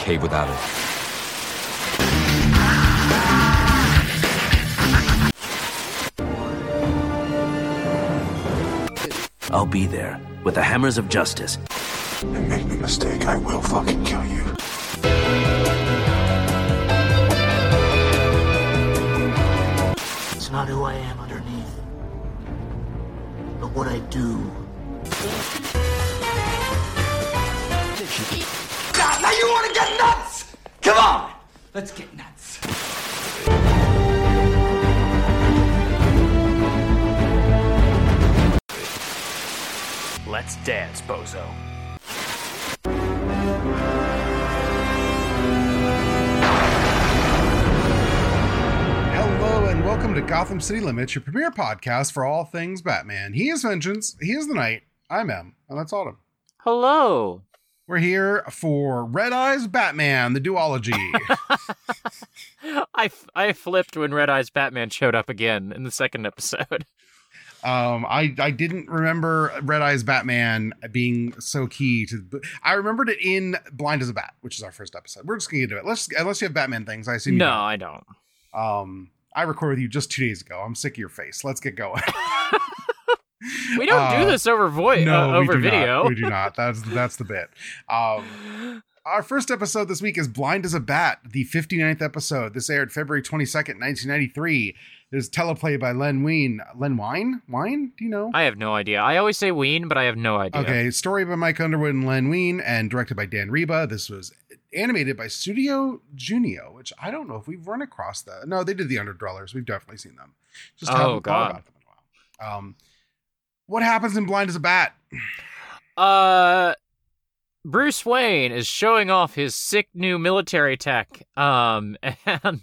cave without it. I'll be there with the hammers of justice. And make no mistake, I will fucking kill you. It's not who I am underneath, but what I do. God, now you want to get nuts? Come on, let's get nuts. Let's dance, bozo. Hello and welcome to Gotham City Limits, your premier podcast for all things Batman. He is Vengeance, he is the Night, I'm Em, and that's Autumn. Hello. We're here for Red Eyes Batman, the duology. I, f- I flipped when Red Eyes Batman showed up again in the second episode. um, I I didn't remember Red Eyes Batman being so key to. I remembered it in Blind as a Bat, which is our first episode. We're just gonna get into it. Let's unless you have Batman things. I assume. you No, don't. I don't. Um, I recorded with you just two days ago. I'm sick of your face. Let's get going. We don't Uh, do this over voice no, uh, over we video. Not. We do not. That's that's the bit. Um, our first episode this week is Blind as a Bat, the 59th episode. This aired February 22nd, 1993. There's teleplay by Len Wein. Len Wein? Wine? Do you know? I have no idea. I always say Ween, but I have no idea. Okay, story by Mike Underwood and Len Wein, and directed by Dan Riba. This was animated by Studio Junio, which I don't know if we've run across that. No, they did the Underdwellers. We've definitely seen them. Just Oh, haven't thought God. about them in a while. Um, what happens in Blind as a Bat? Uh, Bruce Wayne is showing off his sick new military tech. Um, and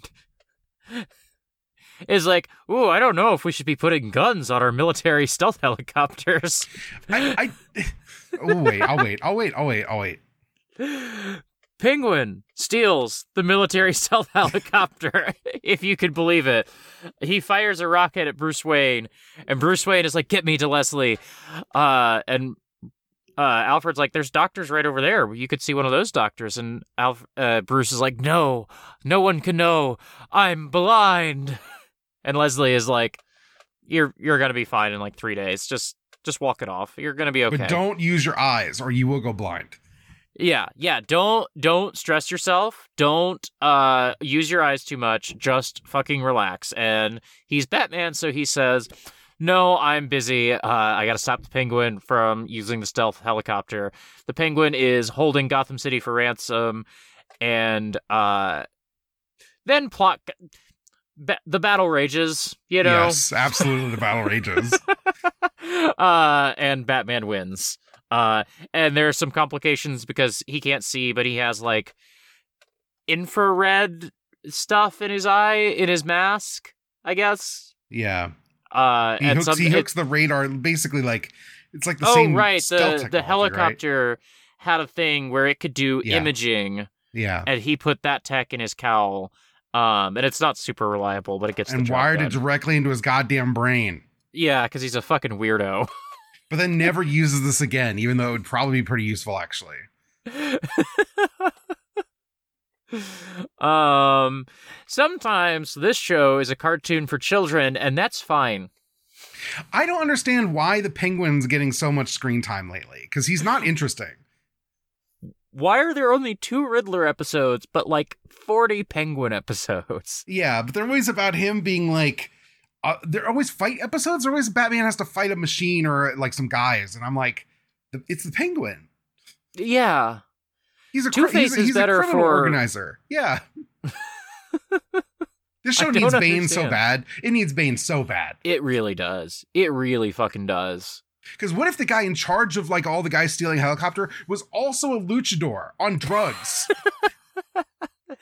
is like, "Ooh, I don't know if we should be putting guns on our military stealth helicopters." I, I oh wait, I'll wait, I'll wait, I'll wait, I'll wait. Penguin steals the military stealth helicopter, if you could believe it. He fires a rocket at Bruce Wayne, and Bruce Wayne is like, "Get me to Leslie," uh, and uh, Alfred's like, "There's doctors right over there. You could see one of those doctors." And Alf- uh, Bruce is like, "No, no one can know. I'm blind." And Leslie is like, "You're you're gonna be fine in like three days. Just just walk it off. You're gonna be okay." But don't use your eyes, or you will go blind. Yeah, yeah. Don't don't stress yourself. Don't uh use your eyes too much. Just fucking relax. And he's Batman, so he says, "No, I'm busy. Uh, I got to stop the Penguin from using the stealth helicopter. The Penguin is holding Gotham City for ransom, and uh, then plot." Ba- the battle rages, you know. Yes, absolutely. The battle rages. uh, and Batman wins. Uh, and there are some complications because he can't see, but he has like infrared stuff in his eye, in his mask, I guess. Yeah, Uh, he and hooks. some, he it- the radar. Basically, like it's like the oh, same. right. stealth The, the right? helicopter had a thing where it could do Yeah. imaging, Yeah, and he put that tech in his cowl. Um, and it's not super reliable, but it gets the and job wired done. it directly into his goddamn brain. Yeah, because he's a fucking weirdo. But then never uses this again, even though it would probably be pretty useful actually. um, sometimes this show is a cartoon for children, and that's fine. I don't understand why the penguin's getting so much screen time lately because he's not interesting. Why are there only two Riddler episodes, but like 40 Penguin episodes? Yeah, but they're always about him being like, uh, they're always fight episodes. They're always Batman has to fight a machine or like some guys, and I'm like, the- it's the penguin. Yeah. He's a Two-Face he's is better for- organizer. Yeah. this show needs don't Bane so bad. It needs Bane so bad. It really does. It really fucking does. Because what if the guy in charge of like all the guys stealing helicopter was also a luchador on drugs?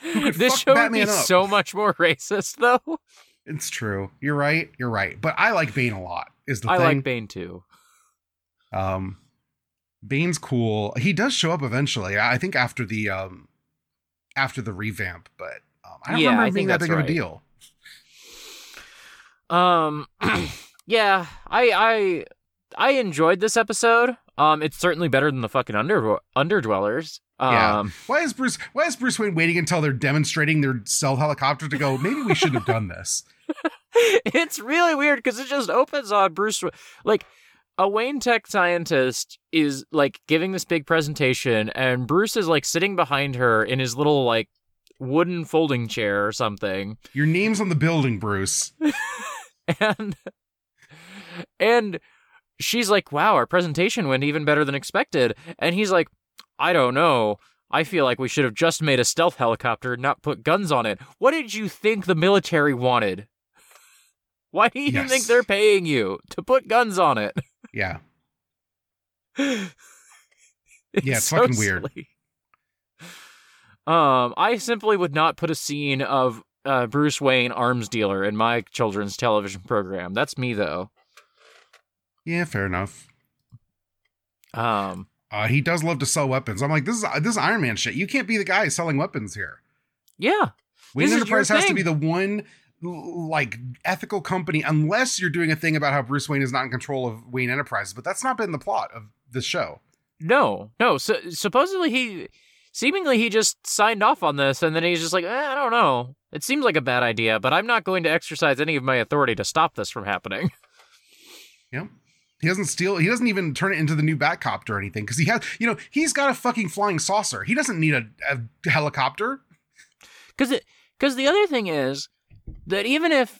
This show would be up. so much more racist, though. It's true. You're right. You're right. But I like Bane a lot. Is the thing. I thing. like Bane too. Um, Bane's cool. He does show up eventually. I think after the um, after the revamp, but um, I don't Yeah, remember being that big of a right. deal. Um, yeah, I I I enjoyed this episode. Um, it's certainly better than the fucking under underdwellers. Yeah. Um, Why is Bruce? Why is Bruce Wayne waiting until they're demonstrating their stealth helicopter to go? Maybe we shouldn't have done this. it's really weird because it just opens on Bruce. Like a Wayne Tech scientist is like giving this big presentation, and Bruce is like sitting behind her in his little like wooden folding chair or something, Your name's on the building, Bruce. and and she's like, "Wow, our presentation went even better than expected," and he's like, "I don't know." I feel like we should have just made a stealth helicopter, not put guns on it. What did you think the military wanted? Why do you Yes. think they're paying you to put guns on it? Yeah. Yeah, it's fucking weird. silly. Um, I simply would not put a scene of uh, Bruce Wayne arms dealer in my children's television program. That's me though. Yeah, fair enough. Um, Uh, he does love to sell weapons. I'm like, this is this is Iron Man shit. You can't be the guy selling weapons here. yeah, Wayne This Enterprise has to be the one like ethical company, unless you're doing a thing about how Bruce Wayne is not in control of Wayne Enterprises. But that's not been the plot of the show. no, no. So supposedly he, seemingly he just signed off on this, and then he's just like, eh, I don't know. It seems like a bad idea, but I'm not going to exercise any of my authority to stop this from happening. Yep. He doesn't steal. He doesn't even turn it into the new Batcopter or anything because he has, you know, he's got a fucking flying saucer. He doesn't need a, a helicopter. Because it, because the other thing is that even if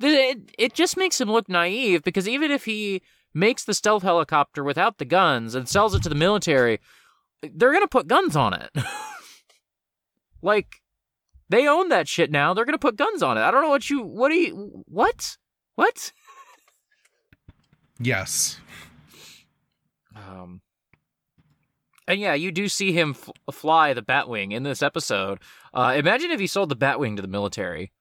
it, it just makes him look naive. Because even if he makes the stealth helicopter without the guns and sells it to the military, they're gonna put guns on it. like they own that shit now. They're gonna put guns on it. I don't know what you. What do you? What? What? Yes. Um, and yeah, you do see him f- fly the Batwing in this episode. Uh, imagine if he sold the Batwing to the military.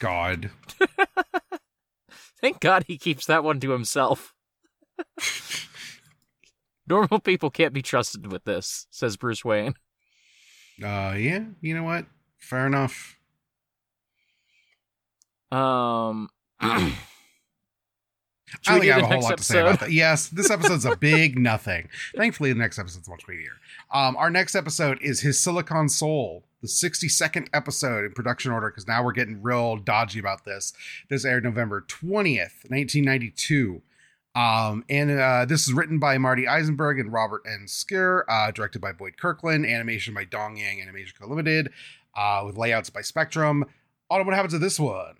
God. Thank God he keeps that one to himself. Normal people can't be trusted with this, says Bruce Wayne. Uh, yeah. You know what? Fair enough. Um, should I don't think I have a whole lot to say about episode? that. Yes, this episode's a big nothing. Thankfully, the next episode's much meatier. Um, our next episode is his Silicon Soul, the 62nd episode in production order, because now we're getting real dodgy about this. This aired November 20th, 1992. Um, and uh, this is written by Marty Isenberg and Robert N. Skir, uh, directed by Boyd Kirkland, animation by Dong Yang Animation Co. Limited, uh, with layouts by Spectrum. Autumn, what happens to this one?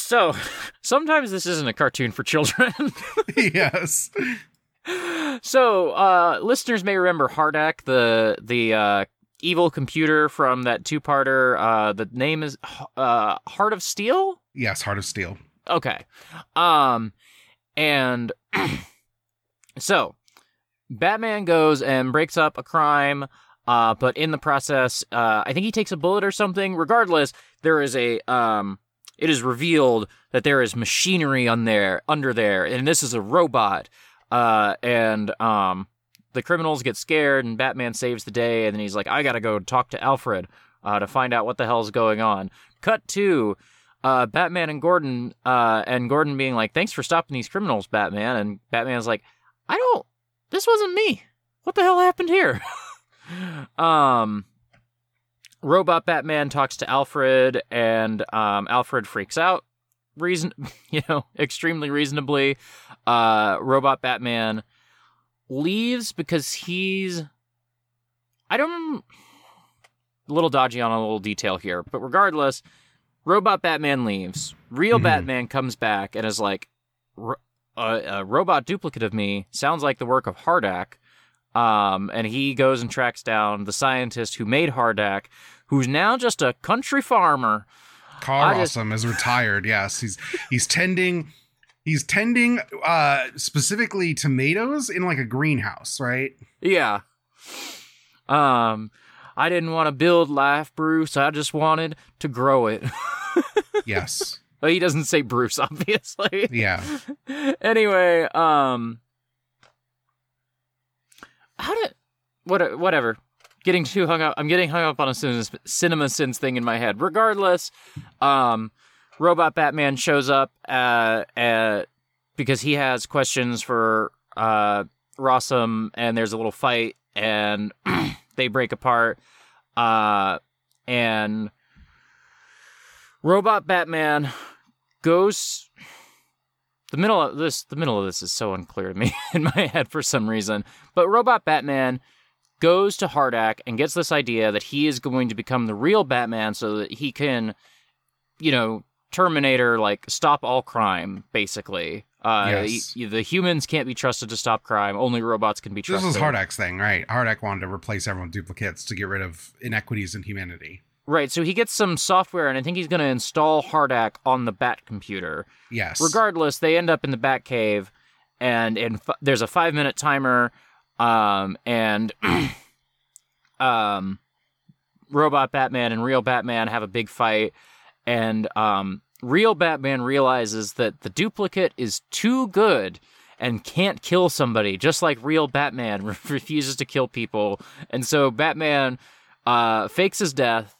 So, sometimes this isn't a cartoon for children. yes. so, uh, listeners may remember HARDAC, the the uh, evil computer from that two-parter. Uh, the name is uh, Heart of Steel. Yes, Heart of Steel. Okay. Um and so Batman goes and breaks up a crime uh but in the process uh I think he takes a bullet or something regardless there is a um it is revealed that there is machinery on there under there and this is a robot uh and um the criminals get scared and Batman saves the day and then he's like I got to go talk to Alfred uh to find out what the hell's going on cut to uh, Batman and Gordon, uh, and Gordon being like, "Thanks for stopping these criminals, Batman." And Batman's like, "I don't. This wasn't me. What the hell happened here?" um, Robot Batman talks to Alfred, and um, Alfred freaks out. Reason, you know, extremely reasonably. Uh, Robot Batman leaves because he's. I don't. A little dodgy on a little detail here, but regardless, Robot Batman leaves. Real Mhm. Batman comes back and is like, a, a robot duplicate of me sounds like the work of HARDAC. Um, and he goes and tracks down the scientist who made HARDAC, who's now just a country farmer. Car I just- Awesome is retired. Yes, he's he's tending he's tending uh specifically tomatoes in like a greenhouse, right? Yeah. Um, I didn't want to build life, Bruce. I just wanted to grow it. Yes. well, he doesn't say Bruce, obviously. Yeah. anyway, um, how did what whatever. Getting too hung up. I'm getting hung up on a cinema, sins thing in my head. Regardless, um, Robot Batman shows up uh, at because he has questions for uh, Rossum, and there's a little fight, and they break apart. Uh, and Robot Batman goes. The middle of this, the middle of this is so unclear to me in my head for some reason. But Robot Batman goes to HARDAC and gets this idea that he is going to become the real Batman so that he can, you know, Terminator, like stop all crime, basically. Uh, Yes. y- the humans can't be trusted to stop crime. Only robots can be trusted. This was HARDAC's thing, right? HARDAC wanted to replace everyone with duplicates to get rid of inequities in humanity. Right. So he gets some software, and I think he's going to install HARDAC on the Bat computer. Yes. Regardless, they end up in the Bat cave, and and f- there's a five minute timer, um, and um, robot Batman and real Batman have a big fight, and um, real Batman realizes that the duplicate is too good and can't kill somebody, just like real Batman refuses to kill people, and so Batman uh, fakes his death.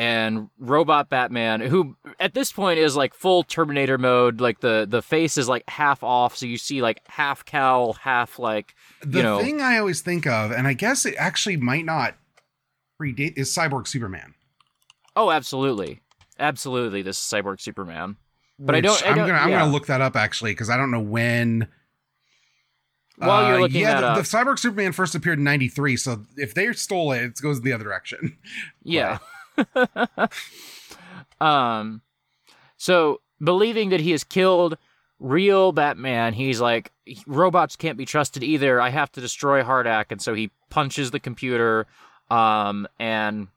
And robot Batman, who at this point is like full Terminator mode, like the the face is like half off, so you see like half cowl, half like the you know. thing I always think of, and I guess it actually might not predate, is Cyborg Superman. Oh, absolutely, absolutely. This is Cyborg Superman. But I don't- I I'm gonna I'm gonna look that up actually because I don't know when. While you're Uh, looking yeah, that the, up, the Cyborg Superman first appeared in '93, so if they stole it, it goes the other direction. Yeah. um so believing that he has killed real Batman, he's like robots can't be trusted either. I have to destroy HARDAC and so he punches the computer um and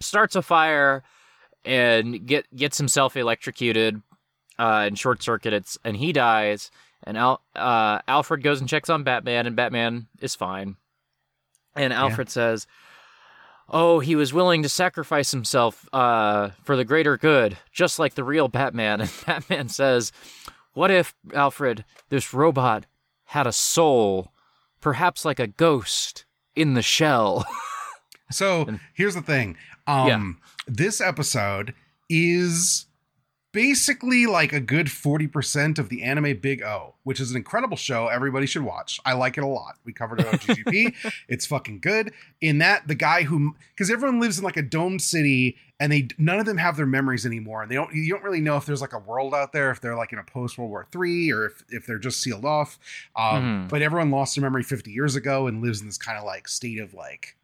starts a fire and get gets himself electrocuted uh and short circuited and he dies and Al- uh Alfred goes and checks on Batman and Batman is fine. And Alfred says, Oh, he was willing to sacrifice himself uh, for the greater good, just like the real Batman. And Batman says, What if, Alfred, this robot had a soul, perhaps like a ghost in the shell? So here's the thing. Um Yeah. this episode is basically like a good 40% of the anime Big O, which is an incredible show everybody should watch. I like it a lot. We covered it on GGP. it's fucking good. In that the guy who cuz everyone lives in like a domed city and they none of them have their memories anymore and they don't you don't really know if there's like a world out there if they're like in a post World War 3 or if if they're just sealed off. Um Mhm. but everyone lost their memory 50 years ago and lives in this kind of like state of like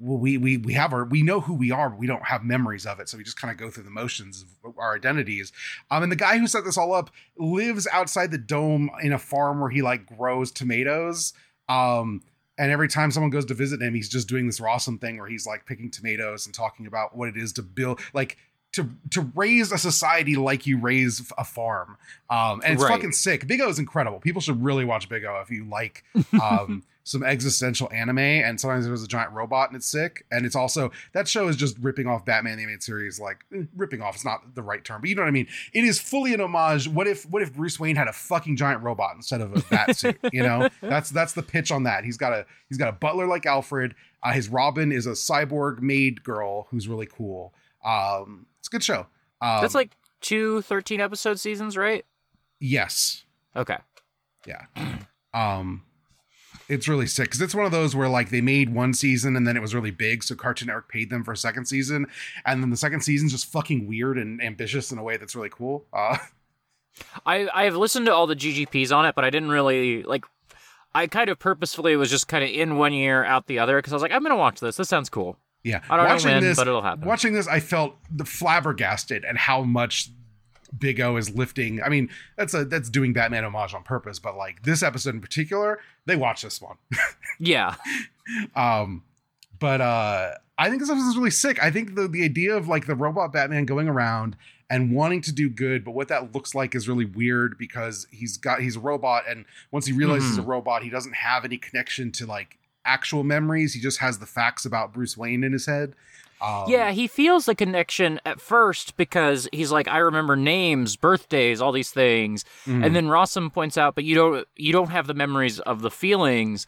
well, we we we have our we know who we are, but we don't have memories of it, so we just kind of go through the motions of our identities. Um, and the guy who set this all up lives outside the dome in a farm where he like grows tomatoes. Um, and every time someone goes to visit him, he's just doing this awesome thing where he's like picking tomatoes and talking about what it is to build like to to raise a society like you raise a farm. Um, and it's Right. fucking sick. Big O is incredible. People should really watch Big O if you like um, some existential anime. And sometimes there's a giant robot and it's sick. And it's also that show is just ripping off Batman the animated series. Like eh, ripping off is not the right term, but you know what I mean. It is fully an homage. What if what if Bruce Wayne had a fucking giant robot instead of a bat suit? You know, that's that's the pitch on that. He's got a he's got a butler like Alfred. Uh, his Robin is a cyborg maid girl who's really cool. Um, it's a good show. Um, That's like two 13 episode seasons, right? yes, Okay. yeah. Um, it's really sick because it's one of those where like they made one season and then it was really big, so Cartoon Network paid them for a second season, and then the second season's just fucking weird and ambitious in a way that's really cool. Uh, I I have listened to all the GGPs on it, but I didn't really like. I kind of purposefully was just kind of in one year, out the other, because I was like, I'm gonna watch this. This sounds cool. yeah, I don't know when, but it'll happen. Watching this, I felt the flabbergasted at how much Big O is lifting. I mean, that's a that's doing Batman homage on purpose, but like this episode in particular, they watch this one. Yeah. Um, but uh, I think this episode is really sick. I think the the idea of like the robot Batman going around and wanting to do good, but what that looks like is really weird because he's got he's a robot, and once he realizes he's a robot, he doesn't have any connection to like actual memories. He just has the facts about Bruce Wayne in his head. Um, Yeah, he feels the connection at first because he's like, I remember names, birthdays, all these things. mhm. And then Rossum points out, but you don't you don't have the memories of the feelings.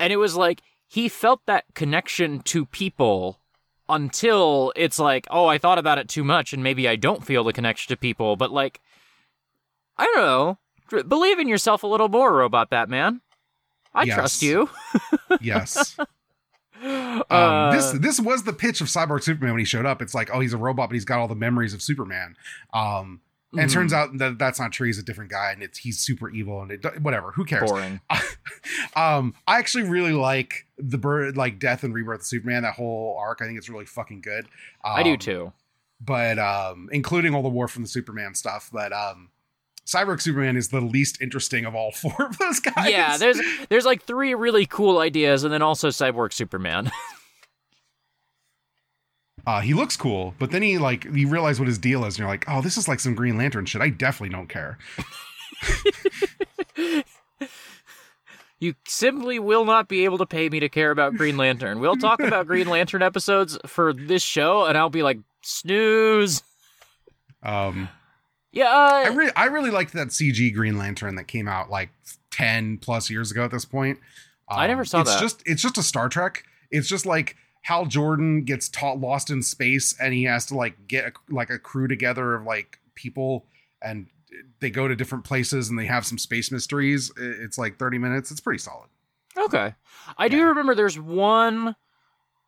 And it was like he felt that connection to people until it's like, oh, I thought about it too much and maybe I don't feel the connection to people. But like I don't know. Believe in yourself a little more, Robot Batman. I Yes. trust you. Yes. Um, Uh, this this was the pitch of Cyborg Superman when he showed up. It's like, oh, he's a robot, but he's got all the memories of Superman. Um, and it Mhm. turns out that that's not true. He's a different guy, and it's he's super evil, and it, whatever. Who cares? boring. um, I actually really like the bird, like Death and Rebirth of Superman. That whole arc, I think it's really fucking good. Um, I do too. but um, including all the War from the Superman stuff. But um, Cyborg Superman is the least interesting of all four of those guys. Yeah, there's there's like three really cool ideas, and then also Cyborg Superman. Uh, he looks cool, but then he like you realize what his deal is, and you're like, oh, this is like some Green Lantern shit. I definitely don't care. You simply will not be able to pay me to care about Green Lantern. We'll talk about Green Lantern episodes for this show, and I'll be like, snooze. Um, Yeah, I uh, really, I really liked that CG Green Lantern that came out like ten plus years ago. At this point, um, I never saw it's that. Just, it's just a Star Trek. It's just like Hal Jordan gets taught lost in space, and he has to like get a, like a crew together of like people, and they go to different places, and they have some space mysteries. It's like thirty minutes. It's pretty solid. okay. I do remember there's one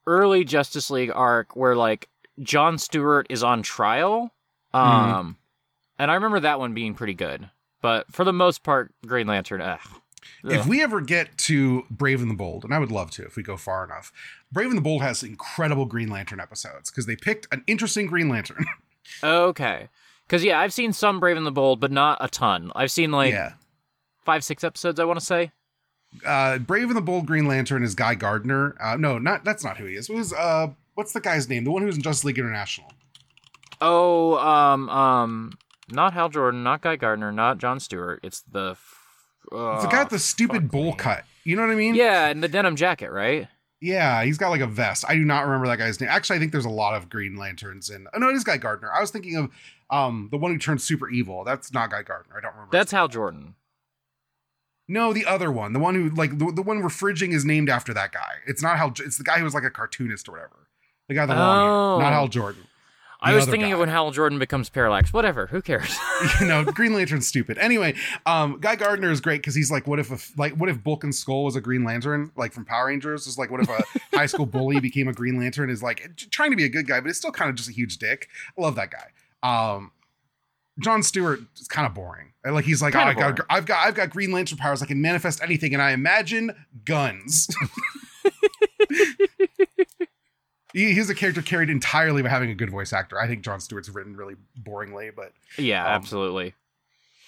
early Justice League arc where like John Stewart is on trial. Um, and I remember that one being pretty good. But for the most part, Green Lantern, ugh. If we ever get to Brave and the Bold, and I would love to if we go far enough, Brave and the Bold has incredible Green Lantern episodes because they picked an interesting Green Lantern. Okay. Because, yeah, I've seen some Brave and the Bold, but not a ton. I've seen like yeah. five, six episodes, I want to say. Uh, Brave and the Bold Green Lantern is Guy Gardner. Uh, no, not that's not who he is. It was uh, what's the guy's name? The one who's in Justice League International. Oh, um, um, not Hal Jordan, not Guy Gardner, not John Stewart. It's the. f- It's the guy with the stupid bowl me. cut. You know what I mean? Yeah, and the denim jacket, right? Yeah, he's got like a vest. I do not remember that guy's name. Actually, I think there's a lot of Green Lanterns in. Oh no, it is Guy Gardner. I was thinking of um the one who turned super evil. That's not Guy Gardner. I don't remember. That's Hal Jordan. No, the other one, the one who like the, the one where fridging is named after that guy. It's not Hal. It's the guy who was like a cartoonist or whatever. The guy the long Oh. hair, not Hal Jordan. I was thinking guy. of when Hal Jordan becomes Parallax. Whatever, who cares? you know, Green Lantern's stupid. Anyway, um, Guy Gardner is great because he's like, what if a, like what if Bulk and Skull was a Green Lantern, like from Power Rangers? Is like what if a high school bully became a Green Lantern? Is like trying to be a good guy, but it's still kind of just a huge dick. I love that guy. Um, John Stewart is kind of boring. Like he's like, oh, I got. I've got, I've got Green Lantern powers. I can manifest anything, and I imagine guns. He- He's a character carried entirely by having a good voice actor. I think John Stewart's written really boringly, but yeah, Um, absolutely.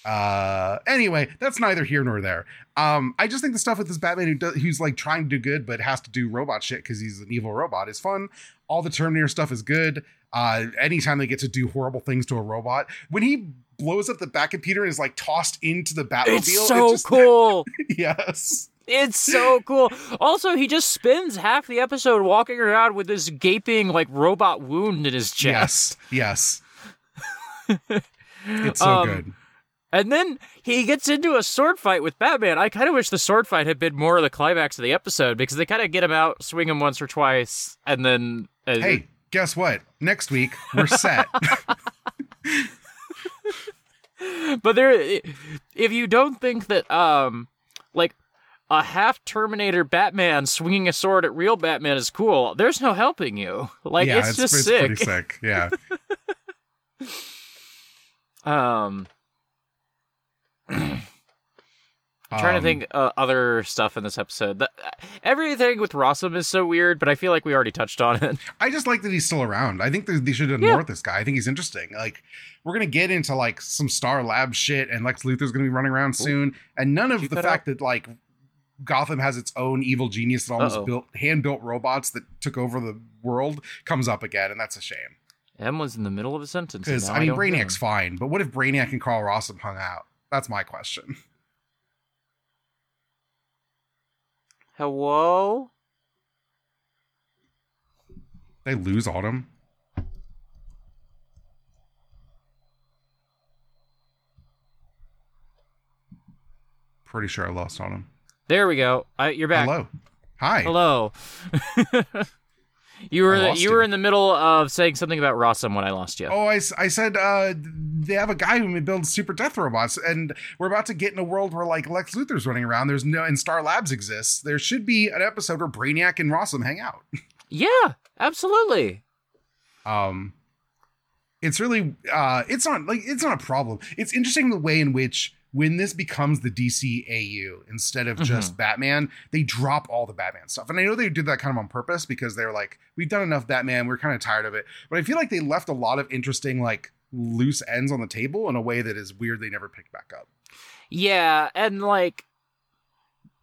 uh anyway that's neither here nor there um i just think the stuff with this batman who does who's like trying to do good but has to do robot shit because he's an evil robot is fun all the terminator stuff is good uh anytime they get to do horrible things to a robot when he blows up the back computer and is like tossed into the batmobile It's so just- cool. yes It's so cool. Also, he just spends half the episode walking around with this gaping like robot wound in his chest. yes yes it's so Um, good And then he gets into a sword fight with Batman. I kind of wish the sword fight had been more of the climax of the episode because they kind of get him out, swing him once or twice, and then. Uh, hey guess what next week we're set But there, if you don't think that, um, like a half Terminator Batman swinging a sword at real Batman is cool, there's no helping you. Like yeah it's, just it's sick. pretty sick yeah Um, I'm trying to Um, think uh, other stuff in this episode. The, everything with Rossum is so weird, but I feel like we already touched on it. I just like that he's still around. I think they should have Yeah. more with this guy. I think he's interesting. Like we're gonna get into like some Star Lab shit, and Lex Luthor's gonna be running around soon, and none of the fact that like Gotham has its own evil genius that almost Uh-oh. built hand built robots that took over the world comes up again, and that's a shame. Em was in the middle of a sentence. Because I mean, don't Brainiac's fine, but what if Brainiac and Carl Rossum hung out? That's my question. Hello. They lose Autumn. Pretty sure I lost Autumn. There we go. I, you're back. Hello. Hi. Hello. You were I lost you you. were in the middle of saying something about Rossum when I lost you. Oh, I, I said uh, they have a guy who builds super death robots, and we're about to get in a world where like Lex Luthor's running around. There's no and Star Labs exists. There should be an episode where Brainiac and Rossum hang out. Yeah, absolutely. Um, it's really uh, it's not like it's not a problem. It's interesting the way in which when this becomes the DCAU instead of just Batman, they drop all the Batman stuff. And I know they did that kind of on purpose because they're like, we've done enough Batman, we're kind of tired of it. But I feel like they left a lot of interesting like loose ends on the table in a way that is weird they never picked back up. Yeah, and like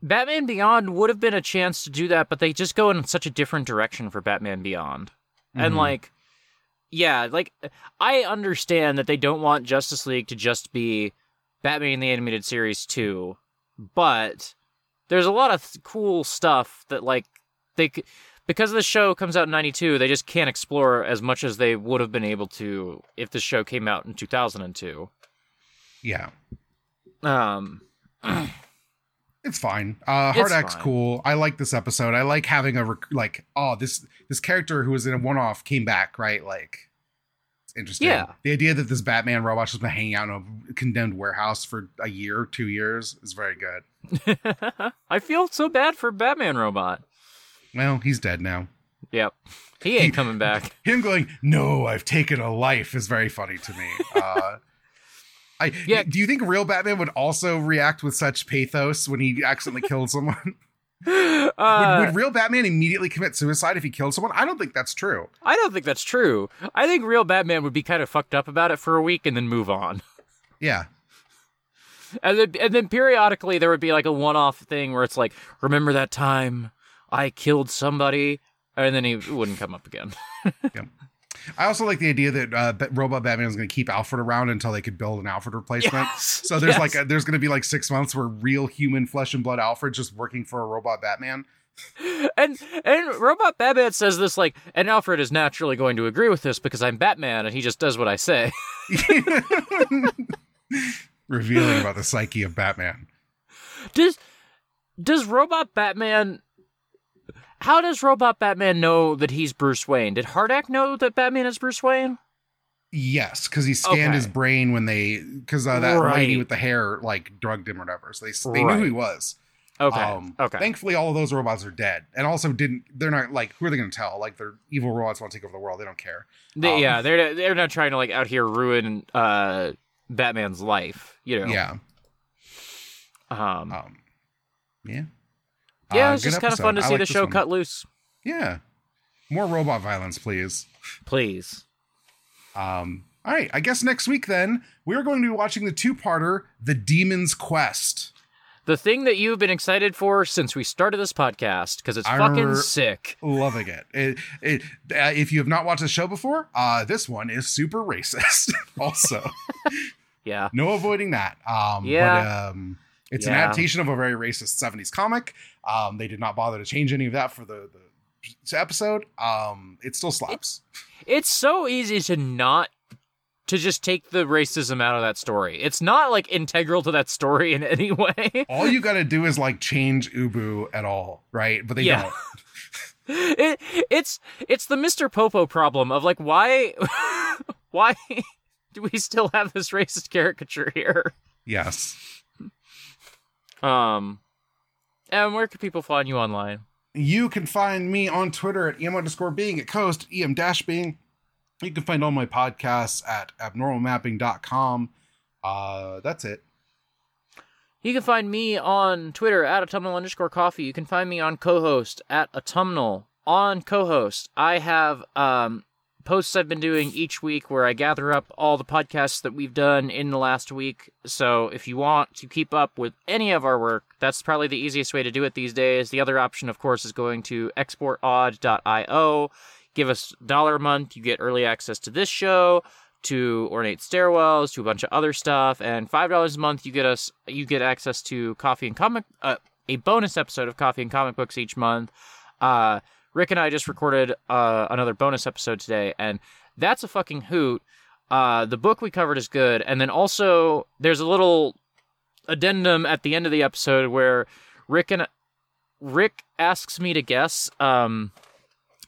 Batman Beyond would have been a chance to do that, but they just go in such a different direction for Batman Beyond. And Mhm. like yeah, like I understand that they don't want Justice League to just be Batman in the Animated Series 2, but there's a lot of th- cool stuff that like they c- because the show comes out in 92, they just can't explore as much as they would have been able to if the show came out in 2002. Yeah. Um It's fine. Uh, Hard It's Act's fine. cool. I like this episode. I like having a rec- like oh this this character who was in a one off came back right like it's interesting. Yeah. The idea that this Batman robot has been hanging out in a condemned warehouse for a year, two years is very good. I feel so bad for Batman Robot. Well, he's dead now. Yep. He ain't coming back. Him going, "No, I've taken a life," is very funny to me. Uh, I Yeah. Do you think real Batman would also react with such pathos when he accidentally killed someone? Would, Uh, would real Batman immediately commit suicide if he killed someone? I don't think that's true. I don't think that's true. I think real Batman would be kind of fucked up about it for a week and then move on. Yeah. And then, and then periodically there would be like a one-off thing where it's like, remember that time I killed somebody? And then he wouldn't come up again. I also like the idea that uh, Robot Batman is going to keep Alfred around until they could build an Alfred replacement. Yes, So there's yes. like a, there's going to be like six months where real human flesh and blood Alfred just working for a robot Batman. and and Robot Batman says this like, and Alfred is naturally going to agree with this because I'm Batman and he just does what I say. Revealing about the psyche of Batman. Does does Robot Batman how does Robot Batman know that he's Bruce Wayne? Did HARDAC know that Batman is Bruce Wayne? Yes, because he scanned Okay. his brain when they because uh, that Right. lady with the hair like drugged him or whatever. So they they Right. knew who he was. Okay. Um, okay. Thankfully, all of those robots are dead, and also didn't. They're not like who are they going to tell? Like they're evil robots want to take over the world. They don't care. They- um, yeah, they're they're not trying to like out here ruin uh Batman's life, you know. Yeah. Um Um. Yeah. Yeah, Uh, it's good just kind of fun to I see like the show one. cut loose. Yeah. More robot violence, please. Please. Um, all right. I guess next week then we're going to be watching the two-parter, The Demon's Quest. The thing that you've been excited for since we started this podcast because it's I fucking sick. Loving it. It, it uh, if you have not watched the show before, uh, this one is super racist. also, Yeah. no avoiding that. Um, Yeah. But, um, it's an adaptation of a very racist '70s comic. Um, they did not bother to change any of that for the, the episode. Um, it still slaps. It's so easy to not to just take the racism out of that story. It's not like integral to that story in any way. All you got to do is like change Ubu at all, right? But they Yeah. don't. it, it's it's the Mr. Popo problem of like why why do we still have this racist caricature here? Yes. Um and where can people find you online? You can find me on Twitter at em underscore being at co-host, em dash being. You can find all my podcasts at abnormalmapping.com. Uh, that's it. You can find me on Twitter at autumnal underscore coffee. You can find me on co-host at autumnal. On co-host, I have um, posts I've been doing each week where I gather up all the podcasts that we've done in the last week. So if you want to keep up with any of our work, that's probably the easiest way to do it these days. The other option, of course, is going to exportodd.io. Give us dollar a month. You get early access to this show, to ornate stairwells, to a bunch of other stuff, and five dollars a month you get us you get access to coffee and comic uh, a bonus episode of coffee and comic books each month. Uh, Rick and I just recorded uh, another bonus episode today, and that's a fucking hoot. Uh, the book we covered is good, and then also there's a little addendum at the end of the episode where Rick and Rick asks me to guess um,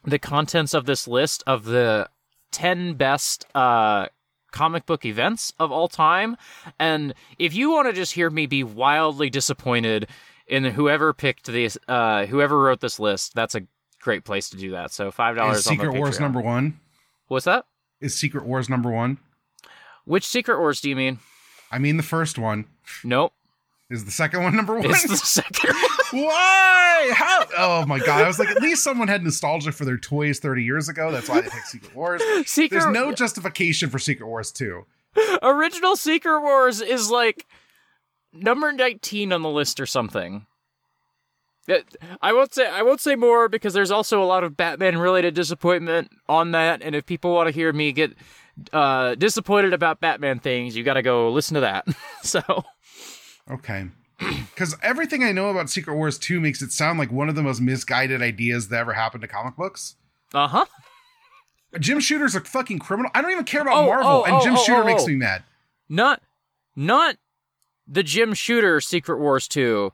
the contents of this list of the 10 best uh, comic book events of all time. And if you want to just hear me be wildly disappointed in whoever picked this, uh, whoever wrote this list, that's a great place to do that. So $5 Secret the Wars number one? What's that? Is Secret Wars number one? Which Secret Wars do you mean? I mean, the first one. Nope. Is the second one number one? It's the second one. Why? How? Oh my god! I was like, at least someone had nostalgia for their toys 30 years ago. That's why they picked Secret Wars. Secret There's no justification for Secret Wars 2. original Secret Wars is like number 19 on the list or something. I won't say I won't say more because there's also a lot of Batman related disappointment on that and if people want to hear me get uh disappointed about Batman things, you got to go listen to that. so, Okay. Because everything I know about Secret Wars 2 makes it sound like one of the most misguided ideas that ever happened to comic books. uh-huh. Jim Shooter's a fucking criminal. I don't even care about Oh, Marvel, oh, and Jim oh, Shooter oh, makes oh. me mad. Not not the Jim Shooter Secret Wars 2.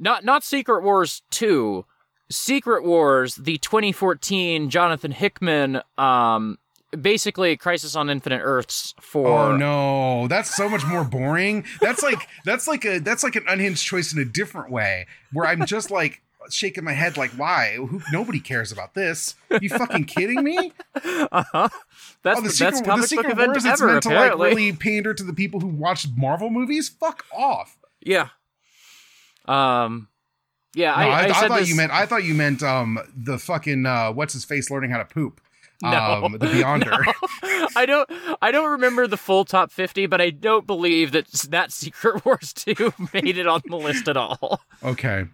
Not not Secret Wars 2. Secret Wars, the 2014 Jonathan Hickman um basically Crisis on Infinite Earths for Oh no, that's so much more boring. That's like that's like a that's like an unhinged choice in a different way, where I'm just like shaking my head, like, why? Who, nobody cares about this. You fucking kidding me? Uh-huh. That's oh, the the secret, best the comic book secret event wars. It's ever. meant to like really pander to the people who watch Marvel movies. Fuck off. Yeah. Um. Yeah, No, I, I, I, I thought this, you meant I thought you meant um the fucking uh, what's his face learning how to poop. No. Um, the Beyonder. I don't. I don't remember the full top fifty, but I don't believe that that Secret Wars two made it on the list at all. Okay.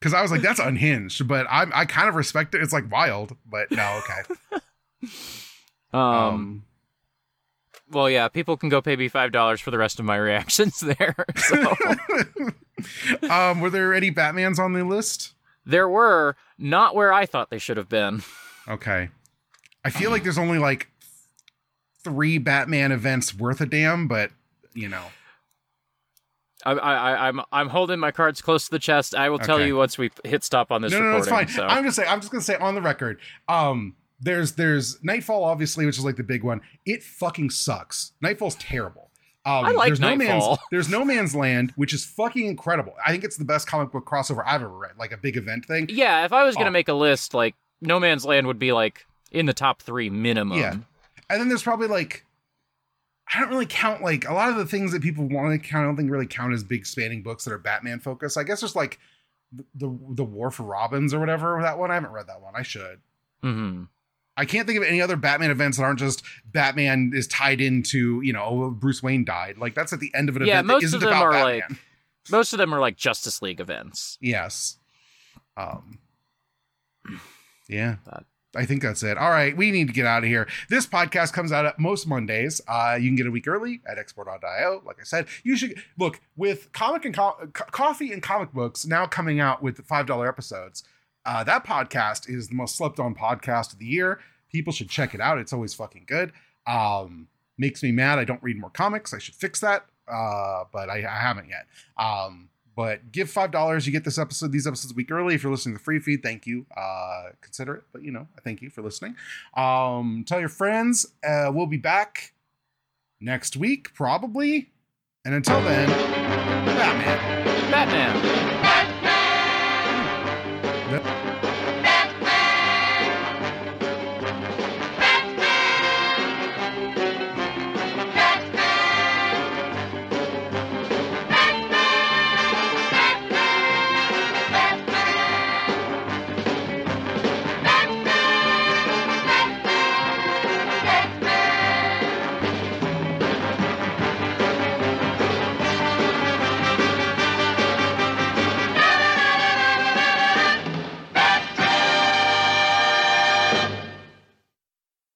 Because I was like, that's unhinged, but I I kind of respect it. It's like wild, but no, okay. Um. Um, well, yeah, people can go pay me five dollars for the rest of my reactions there. So um, were there any Batmans on the list? there were not where I thought they should have been. Okay. I feel like there's only like three Batman events worth a damn, but you know. I, I, I- I'm, I'm holding my cards close to the chest. I will tell Okay. you once we hit stop on this no, no, no, it's fine. so. I'm just saying. I'm just gonna say on the record. Um, there's there's Knightfall, obviously, which is like the big one. It fucking sucks. Knightfall's terrible. Um, I like there's no Knightfall. man's there's no man's land, which is fucking incredible. I think it's the best comic book crossover I've ever read, like a big event thing. Yeah, if I was gonna Oh. make a list, like No Man's Land would be like in the top three minimum. Yeah. And then there's probably like I don't really count like a lot of the things that people want to count. I don't think really count as big spanning books that are Batman focused. I guess there's like the the, War for Robins or whatever that one. I haven't read that one. I should. hmm I can't think of any other Batman events that aren't just Batman is tied into you know oh, Bruce Wayne died. Like that's at the end of an Yeah, event that most of them are Batman. like most of them are like Justice League events. Yes. Um. Yeah. But- I think that's it. All right, we need to get out of here. This podcast comes out at most Mondays. Uh, you can get a week early at export.io. Like I said, you should look with comic and co- coffee and comic books now coming out with five dollar episodes. Uh, that podcast is the most slept on podcast of the year. People should check it out. It's always fucking good. Um, makes me mad. I don't read more comics. I should fix that. Uh, but I, I haven't yet. Um, but give five dollars, you get this episode, these episodes a week early. If you're listening to the free feed, thank you. Uh, consider it, but you know, I thank you for listening. Um, tell your friends. Uh, we'll be back next week, probably. And until then,